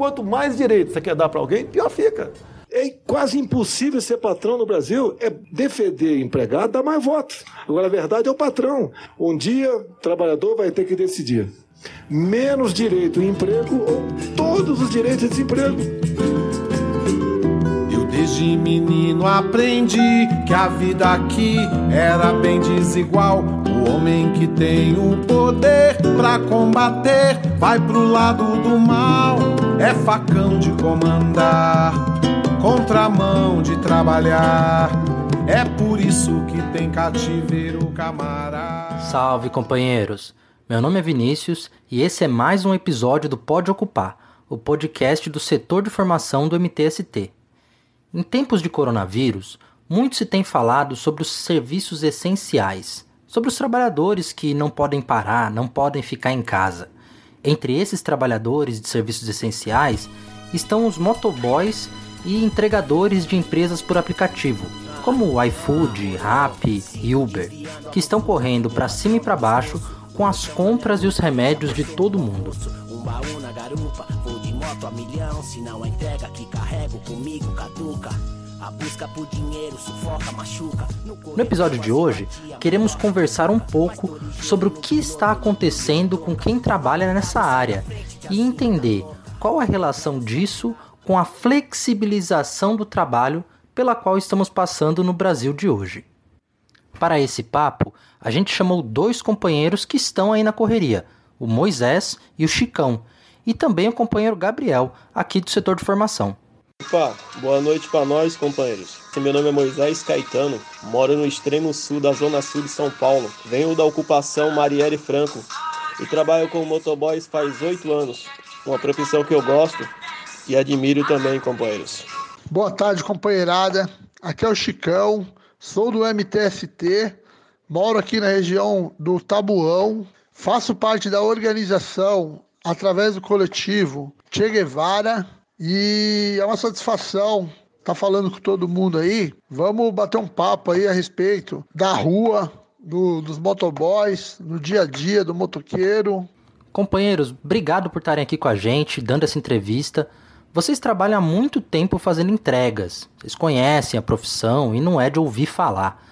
quanto mais direito você quer dar para alguém, pior fica. É quase impossível ser patrão no Brasil. É defender empregado, dar mais votos. Agora, a verdade é o patrão. Um dia, o trabalhador vai ter que decidir. Menos direito em emprego ou todos os direitos de desemprego. Eu desde menino aprendi que a vida aqui era bem desigual. O homem que tem o poder pra combater vai pro lado do mal. É facão de comandar, contramão de trabalhar. É por isso que tem cativeiro camarada. Salve, companheiros! Meu nome é Vinícius e esse é mais um episódio do Pode Ocupar, o podcast do setor de formação do MTST. Em tempos de coronavírus, muito se tem falado sobre os serviços essenciais, sobre os trabalhadores que não podem parar, não podem ficar em casa. Entre esses trabalhadores de serviços essenciais estão os motoboys e entregadores de empresas por aplicativo, como o iFood, Rappi e Uber, que estão correndo para cima e para baixo com as compras e os remédios de todo mundo. No episódio de hoje, queremos conversar um pouco sobre o que está acontecendo com quem trabalha nessa área e entender qual a relação disso com a flexibilização do trabalho pela qual estamos passando no Brasil de hoje. Para esse papo, a gente chamou dois companheiros que estão aí na correria, o Moisés e o Chicão, e também o companheiro Gabriel, aqui do setor de formação. Opa, boa noite para nós, companheiros. Meu nome é Moisés Caetano, moro no extremo sul da zona sul de São Paulo. Venho da ocupação Marielle Franco e trabalho com motoboys faz oito anos. Uma profissão que eu gosto e admiro também, companheiros. Boa tarde, companheirada. Aqui é o Chicão, sou do MTST, moro aqui na região do Tabuão, faço parte da organização através do coletivo Che Guevara e é uma satisfação estar tá falando com todo mundo aí. Vamos bater um papo aí a respeito da rua, do, dos motoboys, no dia a dia do motoqueiro. Companheiros, obrigado por estarem aqui com a gente, dando essa entrevista. Vocês trabalham há muito tempo fazendo entregas. Vocês conhecem a profissão e não é de ouvir falar.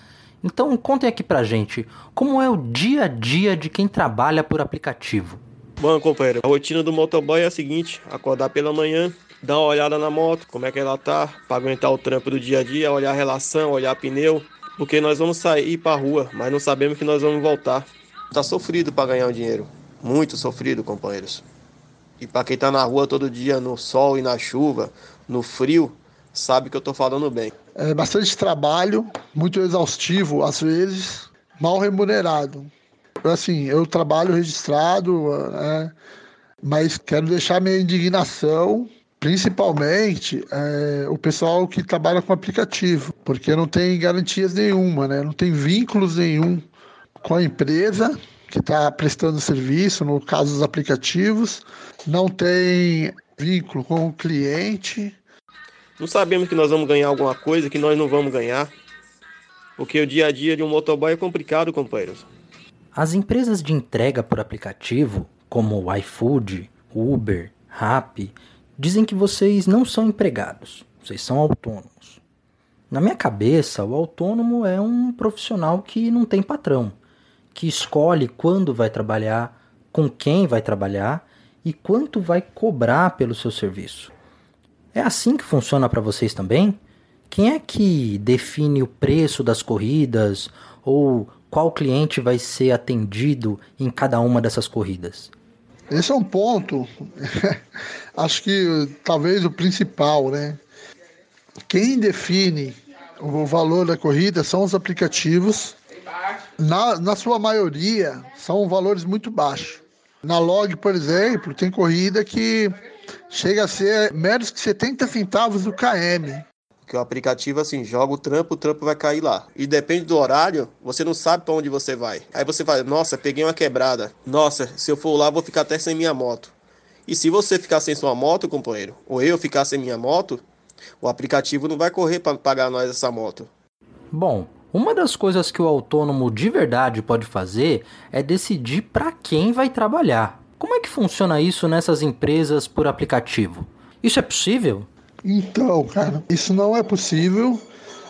Então contem aqui pra gente como é o dia a dia de quem trabalha por aplicativo. Bom, companheiro, a rotina do motoboy é a seguinte: acordar pela manhã, dar uma olhada na moto, como é que ela tá, para aguentar o trampo do dia a dia, olhar a relação, olhar pneu, porque nós vamos sair para rua, mas não sabemos que nós vamos voltar. Tá sofrido para ganhar o dinheiro, muito sofrido, companheiros. E para quem tá na rua todo dia, no sol e na chuva, no frio, sabe que eu tô falando bem. É bastante trabalho, muito exaustivo às vezes, mal remunerado. Assim, eu trabalho registrado, né? mas quero deixar minha indignação principalmente é, o pessoal que trabalha com aplicativo, porque não tem garantias nenhuma, né? não tem vínculos nenhum com a empresa que está prestando serviço, no caso dos aplicativos, não tem vínculo com o cliente. Não sabemos que nós vamos ganhar alguma coisa, que nós não vamos ganhar, porque o dia a dia de um motoboy é complicado, companheiros. As empresas de entrega por aplicativo, como o iFood, Uber, Rappi, dizem que vocês não são empregados, vocês são autônomos. Na minha cabeça, o autônomo é um profissional que não tem patrão, que escolhe quando vai trabalhar, com quem vai trabalhar e quanto vai cobrar pelo seu serviço. É assim que funciona para vocês também? Quem é que define o preço das corridas ou qual cliente vai ser atendido em cada uma dessas corridas? Esse é um ponto, acho que talvez o principal, né? Quem define o valor da corrida são os aplicativos. Na, na sua maioria, são valores muito baixos. Na log, por exemplo, tem corrida que chega a ser menos que 70 centavos do KM. Porque o aplicativo, assim, joga o trampo, o trampo vai cair lá. E depende do horário, você não sabe para onde você vai. Aí você fala, nossa, peguei uma quebrada. Nossa, se eu for lá, vou ficar até sem minha moto. E se você ficar sem sua moto, companheiro, ou eu ficar sem minha moto, o aplicativo não vai correr para pagar nós essa moto. Bom, uma das coisas que o autônomo de verdade pode fazer é decidir para quem vai trabalhar. Como é que funciona isso nessas empresas por aplicativo? Isso é possível? Então, cara, isso não é possível.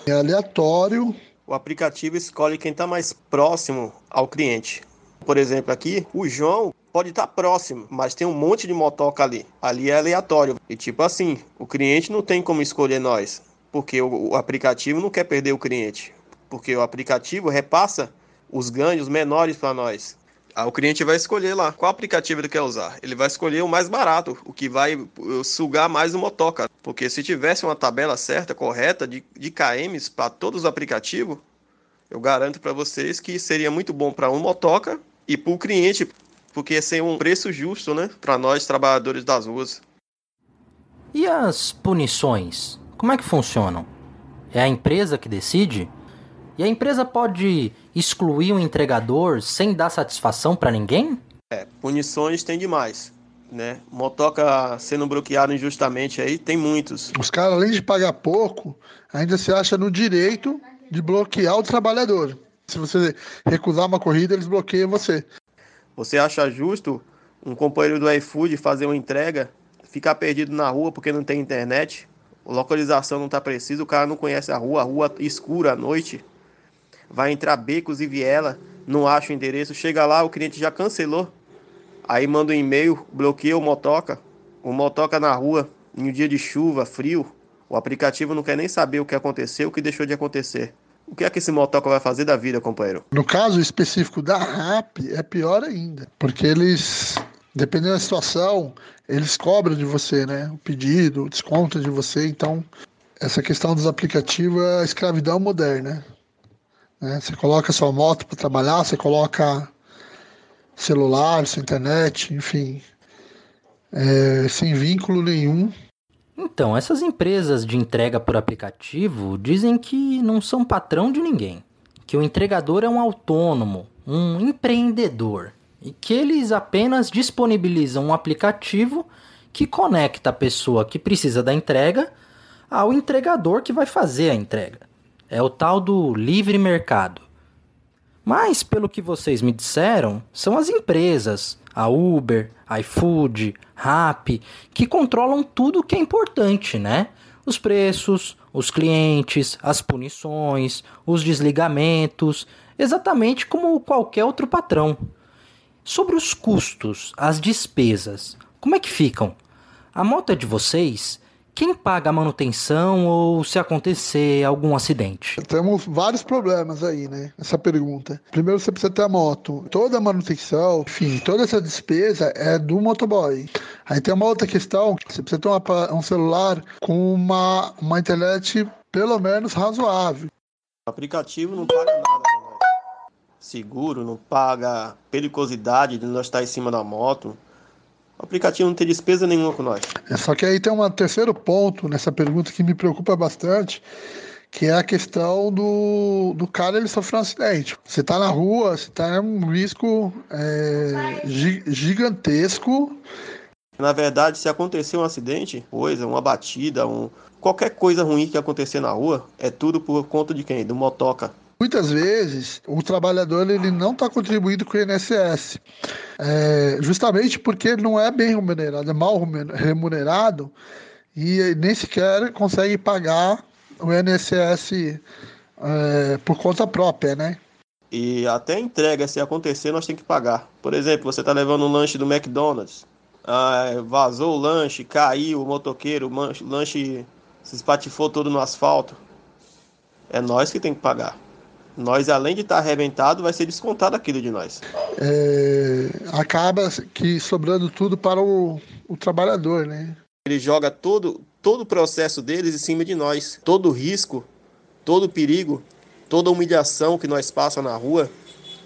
É aleatório. O aplicativo escolhe quem está mais próximo ao cliente. Por exemplo, aqui, o João pode estar tá próximo, mas tem um monte de motoca ali. Ali é aleatório. E tipo assim, o cliente não tem como escolher nós, porque o, o aplicativo não quer perder o cliente, porque o aplicativo repassa os ganhos menores para nós. Ah, o cliente vai escolher lá qual aplicativo ele quer usar. Ele vai escolher o mais barato, o que vai uh, sugar mais o motoca. Porque se tivesse uma tabela certa, correta, de, de KMs para todos os aplicativos, eu garanto para vocês que seria muito bom para um motoca e para o cliente, porque ia ser um preço justo, né, para nós trabalhadores das ruas. E as punições? Como é que funcionam? É a empresa que decide? E a empresa pode excluir um entregador sem dar satisfação para ninguém? É, punições tem demais. Né? Motoca sendo bloqueado injustamente aí, tem muitos. Os caras, além de pagar pouco, ainda se acha no direito de bloquear o trabalhador. Se você recusar uma corrida, eles bloqueiam você. Você acha justo um companheiro do iFood fazer uma entrega, ficar perdido na rua porque não tem internet? A localização não está precisa, o cara não conhece a rua, a rua escura à noite vai entrar becos e viela, não acha o endereço, chega lá, o cliente já cancelou. Aí manda um e-mail, bloqueia o motoca, o motoca na rua, em um dia de chuva, frio, o aplicativo não quer nem saber o que aconteceu, o que deixou de acontecer. O que é que esse motoca vai fazer da vida, companheiro? No caso específico da RAP, é pior ainda, porque eles, dependendo da situação, eles cobram de você, né? O pedido, o desconto de você, então essa questão dos aplicativos é a escravidão moderna. Né? Você coloca sua moto para trabalhar, você coloca celular, sua internet, enfim, é, sem vínculo nenhum. Então, essas empresas de entrega por aplicativo dizem que não são patrão de ninguém, que o entregador é um autônomo, um empreendedor e que eles apenas disponibilizam um aplicativo que conecta a pessoa que precisa da entrega ao entregador que vai fazer a entrega. É o tal do livre mercado. Mas, pelo que vocês me disseram, são as empresas, a Uber, iFood, Rappi, que controlam tudo o que é importante, né? Os preços, os clientes, as punições, os desligamentos, exatamente como qualquer outro patrão. Sobre os custos, as despesas, como é que ficam? A moto é de vocês? Quem paga a manutenção ou se acontecer algum acidente? Temos vários problemas aí, né? Essa pergunta. Primeiro, você precisa ter a moto. Toda a manutenção, enfim, toda essa despesa é do motoboy. Aí tem uma outra questão: você precisa ter uma, um celular com uma, uma internet pelo menos razoável. O aplicativo não paga nada. Seguro, não paga periculosidade de nós estar em cima da moto. O aplicativo não tem despesa nenhuma com nós. É, só que aí tem um terceiro ponto nessa pergunta que me preocupa bastante, que é a questão do, do cara ele sofrer um acidente. Você está na rua, você está em um risco é, gigantesco. Na verdade, se acontecer um acidente, coisa, uma batida, um, qualquer coisa ruim que acontecer na rua, é tudo por conta de quem? Do motoca. Muitas vezes o trabalhador ele não está contribuindo com o INSS, é, justamente porque ele não é bem remunerado, é mal remunerado e nem sequer consegue pagar o INSS é, por conta própria, né? E até entrega, se acontecer, nós temos que pagar. Por exemplo, você está levando um lanche do McDonald's, ah, vazou o lanche, caiu o motoqueiro, o lanche se espatifou todo no asfalto. É nós que tem que pagar nós, além de estar tá arrebentado, vai ser descontado aquilo de nós. É, acaba que sobrando tudo para o, o trabalhador, né? Ele joga todo, todo o processo deles em cima de nós. Todo o risco, todo o perigo, toda a humilhação que nós passamos na rua,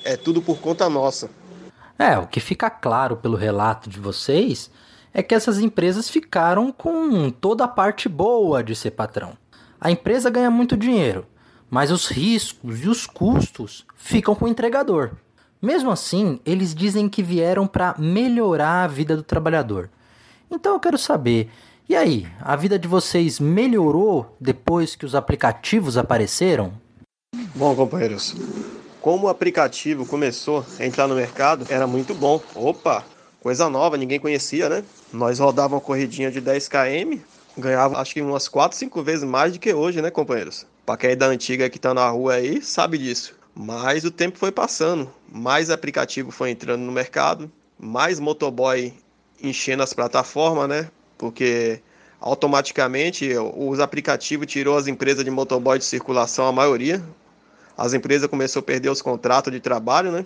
é tudo por conta nossa. É, o que fica claro pelo relato de vocês é que essas empresas ficaram com toda a parte boa de ser patrão. A empresa ganha muito dinheiro, mas os riscos e os custos ficam com o entregador. Mesmo assim, eles dizem que vieram para melhorar a vida do trabalhador. Então eu quero saber, e aí, a vida de vocês melhorou depois que os aplicativos apareceram? Bom, companheiros, como o aplicativo começou a entrar no mercado, era muito bom. Opa, coisa nova, ninguém conhecia, né? Nós rodávamos uma corridinha de 10 km, ganhava acho que umas 4, 5 vezes mais do que hoje, né, companheiros? Pra quem é da antiga que tá na rua aí, sabe disso. Mas o tempo foi passando, mais aplicativo foi entrando no mercado, mais motoboy enchendo as plataformas, né? Porque automaticamente os aplicativos tirou as empresas de motoboy de circulação, a maioria. As empresas começaram a perder os contratos de trabalho, né?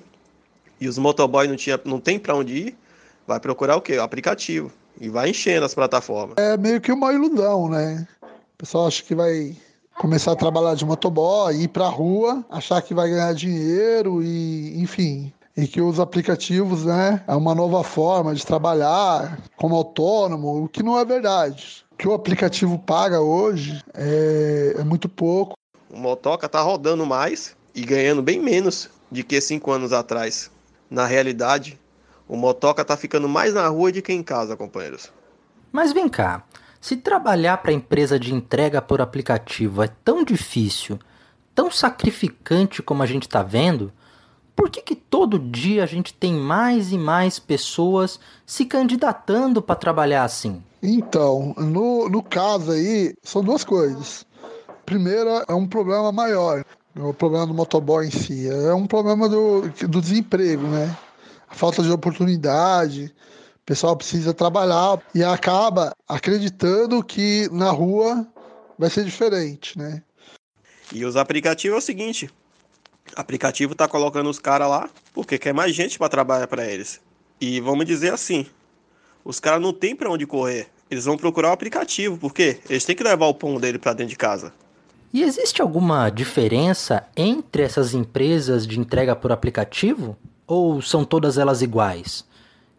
E os motoboys não, tinha, não tem para onde ir, vai procurar o quê? O aplicativo. E vai enchendo as plataformas. É meio que uma ilusão, né? O pessoal acha que vai começar a trabalhar de motoboy, ir pra rua, achar que vai ganhar dinheiro e, enfim, e que os aplicativos, né, é uma nova forma de trabalhar como autônomo, o que não é verdade. O que o aplicativo paga hoje é, é muito pouco. O motoca tá rodando mais e ganhando bem menos de que cinco anos atrás. Na realidade, o motoca tá ficando mais na rua do que em casa, companheiros. Mas vem cá, se trabalhar para empresa de entrega por aplicativo é tão difícil, tão sacrificante como a gente está vendo, por que, que todo dia a gente tem mais e mais pessoas se candidatando para trabalhar assim? Então, no, no caso aí, são duas coisas. Primeira, é um problema maior, o problema do motoboy em si. É um problema do, do desemprego, né? A falta de oportunidade, pessoal precisa trabalhar e acaba acreditando que na rua vai ser diferente, né? E os aplicativos é o seguinte: aplicativo tá colocando os caras lá porque quer mais gente para trabalhar para eles. E vamos dizer assim, os caras não tem para onde correr. Eles vão procurar o aplicativo, porque eles têm que levar o pão dele para dentro de casa. E existe alguma diferença entre essas empresas de entrega por aplicativo? Ou são todas elas iguais?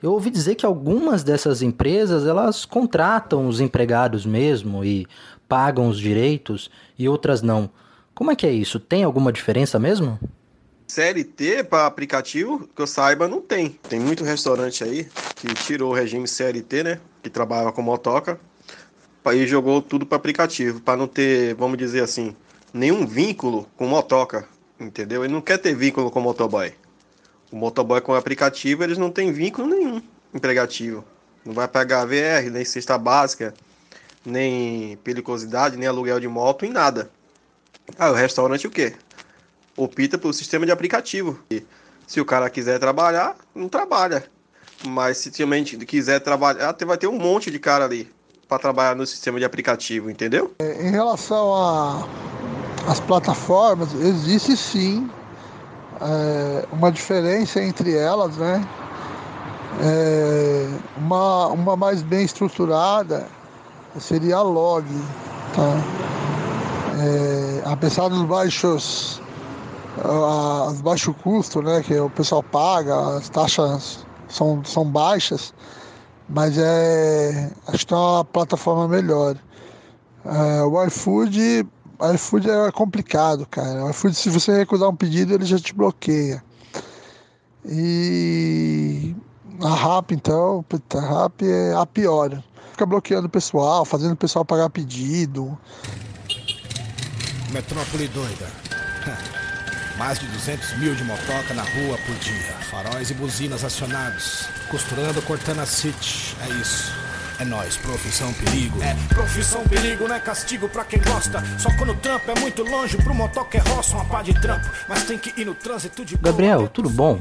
Eu ouvi dizer que algumas dessas empresas elas contratam os empregados mesmo e pagam os direitos e outras não. Como é que é isso? Tem alguma diferença mesmo? CLT para aplicativo, que eu saiba, não tem. Tem muito restaurante aí que tirou o regime CLT, né? Que trabalhava com motoca, e jogou tudo para aplicativo, para não ter, vamos dizer assim, nenhum vínculo com motoca, entendeu? Ele não quer ter vínculo com motoboy. O motoboy com aplicativo, eles não têm vínculo nenhum empregativo. Não vai pagar VR, nem cesta básica, nem periculosidade, nem aluguel de moto, em nada. Ah, o restaurante o quê? Opta pelo sistema de aplicativo. E se o cara quiser trabalhar, não trabalha. Mas se realmente quiser trabalhar, vai ter um monte de cara ali para trabalhar no sistema de aplicativo, entendeu? É, em relação às plataformas, existe sim é, uma diferença entre elas, né? É, uma, uma mais bem estruturada seria a log, tá? É, apesar dos baixos as baixo custo né, que o pessoal paga, as taxas são, são baixas, mas é, acho que é uma plataforma melhor. É, o iFood, iFood é complicado, cara. O iFood, se você recusar um pedido, ele já te bloqueia. E a RAP, então, a RAP é a pior. Fica bloqueando o pessoal, fazendo o pessoal pagar pedido. Metrópole doida. Mais de 200 mil de motoca na rua por dia. Faróis e buzinas acionados. Costurando, cortando a city. É isso. É nós, profissão perigo. É, profissão perigo, não é castigo pra quem gosta. Só quando o trampo é muito longe, pro motoca é roça, uma pá de trampo. Mas tem que ir no trânsito de Gabriel, tudo bom?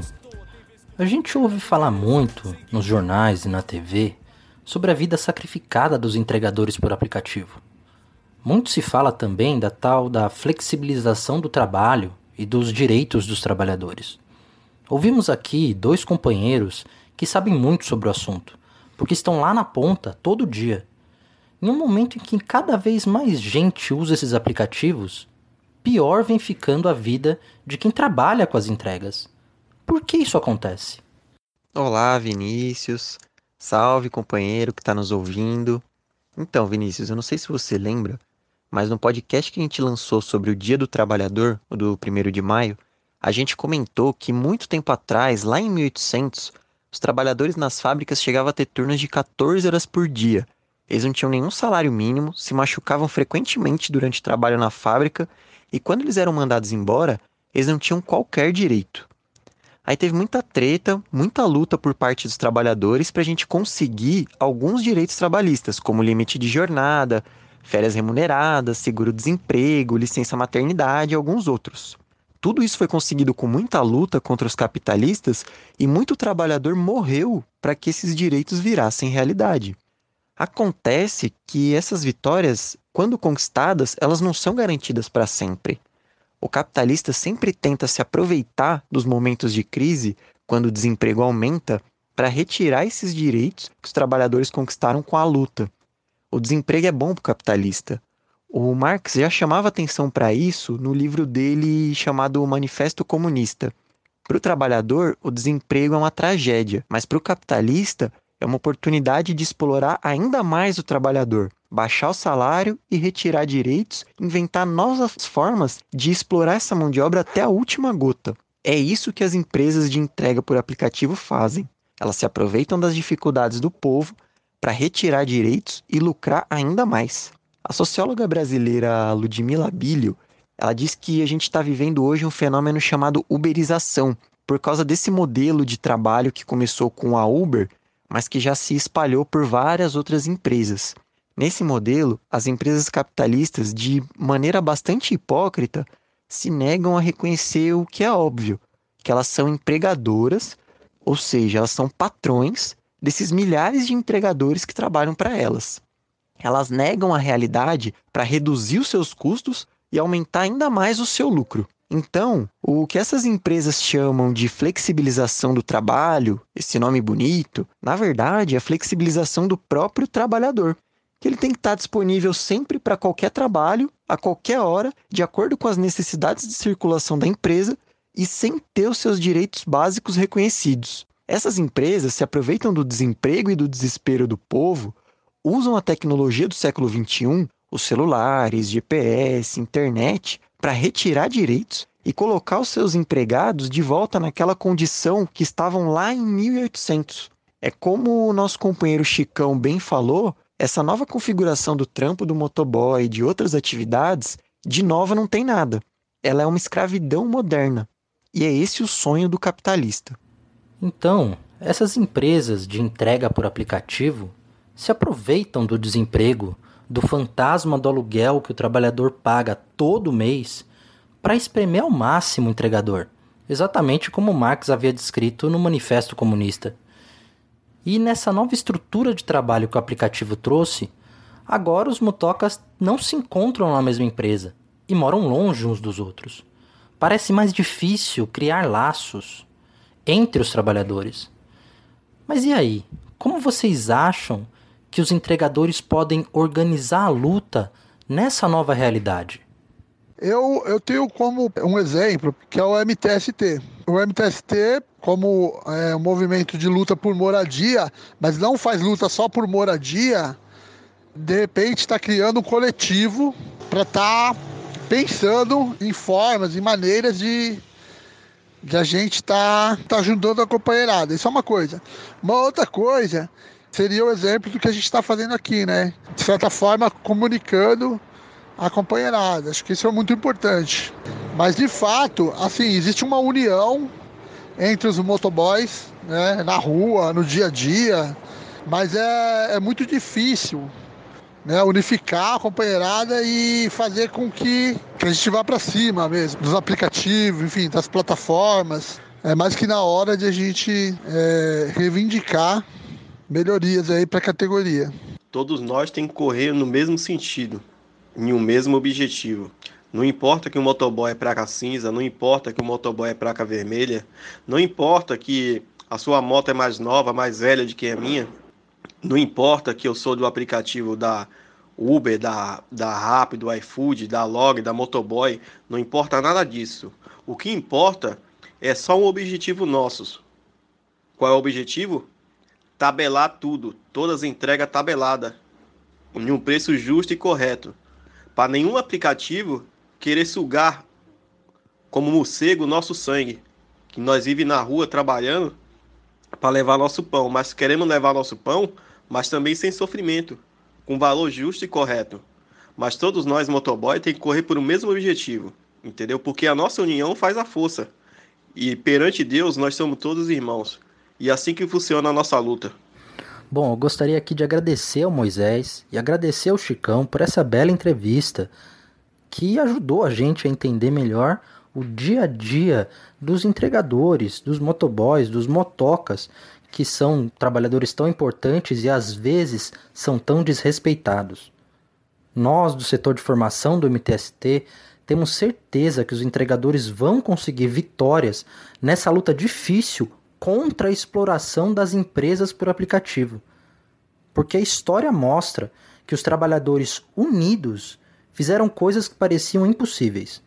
A gente ouve falar muito nos jornais e na TV sobre a vida sacrificada dos entregadores por aplicativo. Muito se fala também da tal da flexibilização do trabalho e dos direitos dos trabalhadores. Ouvimos aqui dois companheiros que sabem muito sobre o assunto, porque estão lá na ponta todo dia. Em um momento em que cada vez mais gente usa esses aplicativos, pior vem ficando a vida de quem trabalha com as entregas. Por que isso acontece? Olá, Vinícius. Salve, companheiro que está nos ouvindo. Então, Vinícius, eu não sei se você lembra, mas no podcast que a gente lançou sobre o Dia do Trabalhador, o do 1 de maio, a gente comentou que muito tempo atrás, lá em 1800, os trabalhadores nas fábricas chegavam a ter turnos de 14 horas por dia. Eles não tinham nenhum salário mínimo, se machucavam frequentemente durante o trabalho na fábrica e quando eles eram mandados embora, eles não tinham qualquer direito. Aí teve muita treta, muita luta por parte dos trabalhadores para a gente conseguir alguns direitos trabalhistas, como limite de jornada, férias remuneradas, seguro-desemprego, licença maternidade e alguns outros. Tudo isso foi conseguido com muita luta contra os capitalistas e muito trabalhador morreu para que esses direitos virassem realidade. Acontece que essas vitórias, quando conquistadas, elas não são garantidas para sempre. O capitalista sempre tenta se aproveitar dos momentos de crise, quando o desemprego aumenta, para retirar esses direitos que os trabalhadores conquistaram com a luta. O desemprego é bom para o capitalista. O Marx já chamava atenção para isso no livro dele chamado Manifesto Comunista. Para o trabalhador, o desemprego é uma tragédia, mas para o capitalista é uma oportunidade de explorar ainda mais o trabalhador, baixar o salário e retirar direitos, inventar novas formas de explorar essa mão de obra até a última gota. É isso que as empresas de entrega por aplicativo fazem. Elas se aproveitam das dificuldades do povo para retirar direitos e lucrar ainda mais. A socióloga brasileira Ludmila Bilho, ela diz que a gente está vivendo hoje um fenômeno chamado uberização, por causa desse modelo de trabalho que começou com a Uber mas que já se espalhou por várias outras empresas. Nesse modelo, as empresas capitalistas, de maneira bastante hipócrita, se negam a reconhecer o que é óbvio, que elas são empregadoras, ou seja, elas são patrões desses milhares de empregadores que trabalham para elas. Elas negam a realidade para reduzir os seus custos e aumentar ainda mais o seu lucro. Então, o que essas empresas chamam de flexibilização do trabalho, esse nome bonito, na verdade é a flexibilização do próprio trabalhador, que ele tem que estar disponível sempre para qualquer trabalho, a qualquer hora, de acordo com as necessidades de circulação da empresa e sem ter os seus direitos básicos reconhecidos. Essas empresas se aproveitam do desemprego e do desespero do povo, usam a tecnologia do século XXI, os celulares, GPS, internet, para retirar direitos e colocar os seus empregados de volta naquela condição que estavam lá em 1800. É como o nosso companheiro Chicão bem falou, essa nova configuração do trampo do motoboy e de outras atividades, de nova não tem nada. Ela é uma escravidão moderna. E é esse o sonho do capitalista. Então, essas empresas de entrega por aplicativo se aproveitam do desemprego do fantasma do aluguel que o trabalhador paga todo mês para espremer ao máximo o entregador, exatamente como Marx havia descrito no Manifesto Comunista. E nessa nova estrutura de trabalho que o aplicativo trouxe, agora os motocas não se encontram na mesma empresa e moram longe uns dos outros. Parece mais difícil criar laços entre os trabalhadores. Mas e aí? Como vocês acham que os entregadores podem organizar a luta nessa nova realidade? Eu, eu tenho como um exemplo que é o MTST. O MTST, como é, um movimento de luta por moradia, mas não faz luta só por moradia, de repente está criando um coletivo para estar tá pensando em formas e maneiras de, de a gente estar tá, tá ajudando a companheirada. Isso é uma coisa. Uma outra coisa seria o exemplo do que a gente está fazendo aqui, né? De certa forma, comunicando a companheirada. Acho que isso é muito importante. Mas de fato, assim, existe uma união entre os motoboys, né? Na rua, no dia a dia. Mas é, é muito difícil né, unificar a companheirada e fazer com que, que a gente vá para cima mesmo, dos aplicativos, enfim, das plataformas. É mais que na hora de a gente é, reivindicar melhorias aí para a categoria. Todos nós temos que correr no mesmo sentido, em um mesmo objetivo. Não importa que o motoboy é placa cinza, não importa que o motoboy é placa vermelha, não importa que a sua moto é mais nova, mais velha do que a minha, não importa que eu sou do aplicativo da Uber, da, da Rappi, do iFood, da Log, da Motoboy, não importa nada disso. O que importa é só um objetivo nosso. Qual é o objetivo? Tabelar tudo, todas as entregas tabeladas, em um preço justo e correto, para nenhum aplicativo querer sugar como morcego nosso sangue, que nós vive na rua trabalhando para levar nosso pão, mas queremos levar nosso pão, mas também sem sofrimento, com valor justo e correto. Mas todos nós motoboy tem que correr por o mesmo objetivo, entendeu? Porque a nossa união faz a força. E perante Deus, nós somos todos irmãos. E é assim que funciona a nossa luta. Bom, eu gostaria aqui de agradecer ao Moisés e agradecer ao Chicão por essa bela entrevista que ajudou a gente a entender melhor o dia a dia dos entregadores, dos motoboys, dos motocas, que são trabalhadores tão importantes e às vezes são tão desrespeitados. Nós, do setor de formação do MTST, temos certeza que os entregadores vão conseguir vitórias nessa luta difícil contra a exploração das empresas por aplicativo. Porque a história mostra que os trabalhadores unidos fizeram coisas que pareciam impossíveis.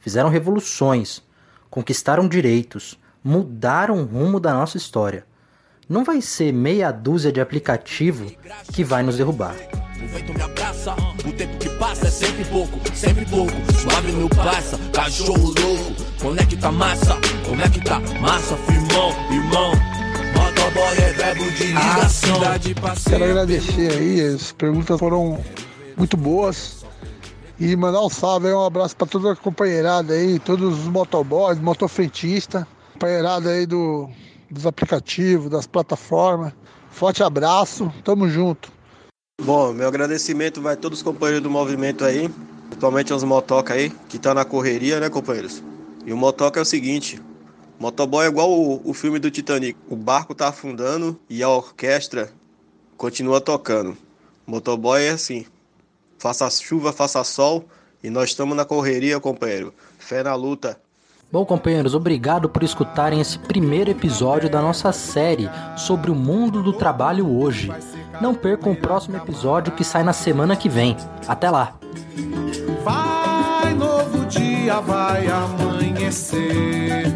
Fizeram revoluções, conquistaram direitos, mudaram o rumo da nossa história. Não vai ser meia dúzia de aplicativo que vai nos derrubar. O vento me abraça, o tempo que passa é sempre pouco, sempre pouco. Suave meu parça, cachorro louco. Conecta massa, conecta massa, firmão, irmão. Motoboy é verbo de ligação. Quero agradecer aí, as perguntas foram muito boas. E mandar um salve aí, um abraço para toda a companheirada aí, todos os motoboys, motofrentistas, companheirada aí do, dos aplicativos, das plataformas. Forte abraço, tamo junto. Bom, meu agradecimento vai a todos os companheiros do movimento aí, principalmente aos motoca aí, que tá na correria, né, companheiros? E o motoca é o seguinte, motoboy é igual o, o filme do Titanic. O barco tá afundando e a orquestra continua tocando. Motoboy é assim, faça chuva, faça sol, e nós estamos na correria, companheiro. Fé na luta. Bom, companheiros, obrigado por escutarem esse primeiro episódio da nossa série sobre o mundo do trabalho hoje. Não percam o próximo episódio que sai na semana que vem. Até lá! Vai, novo dia, vai amanhecer.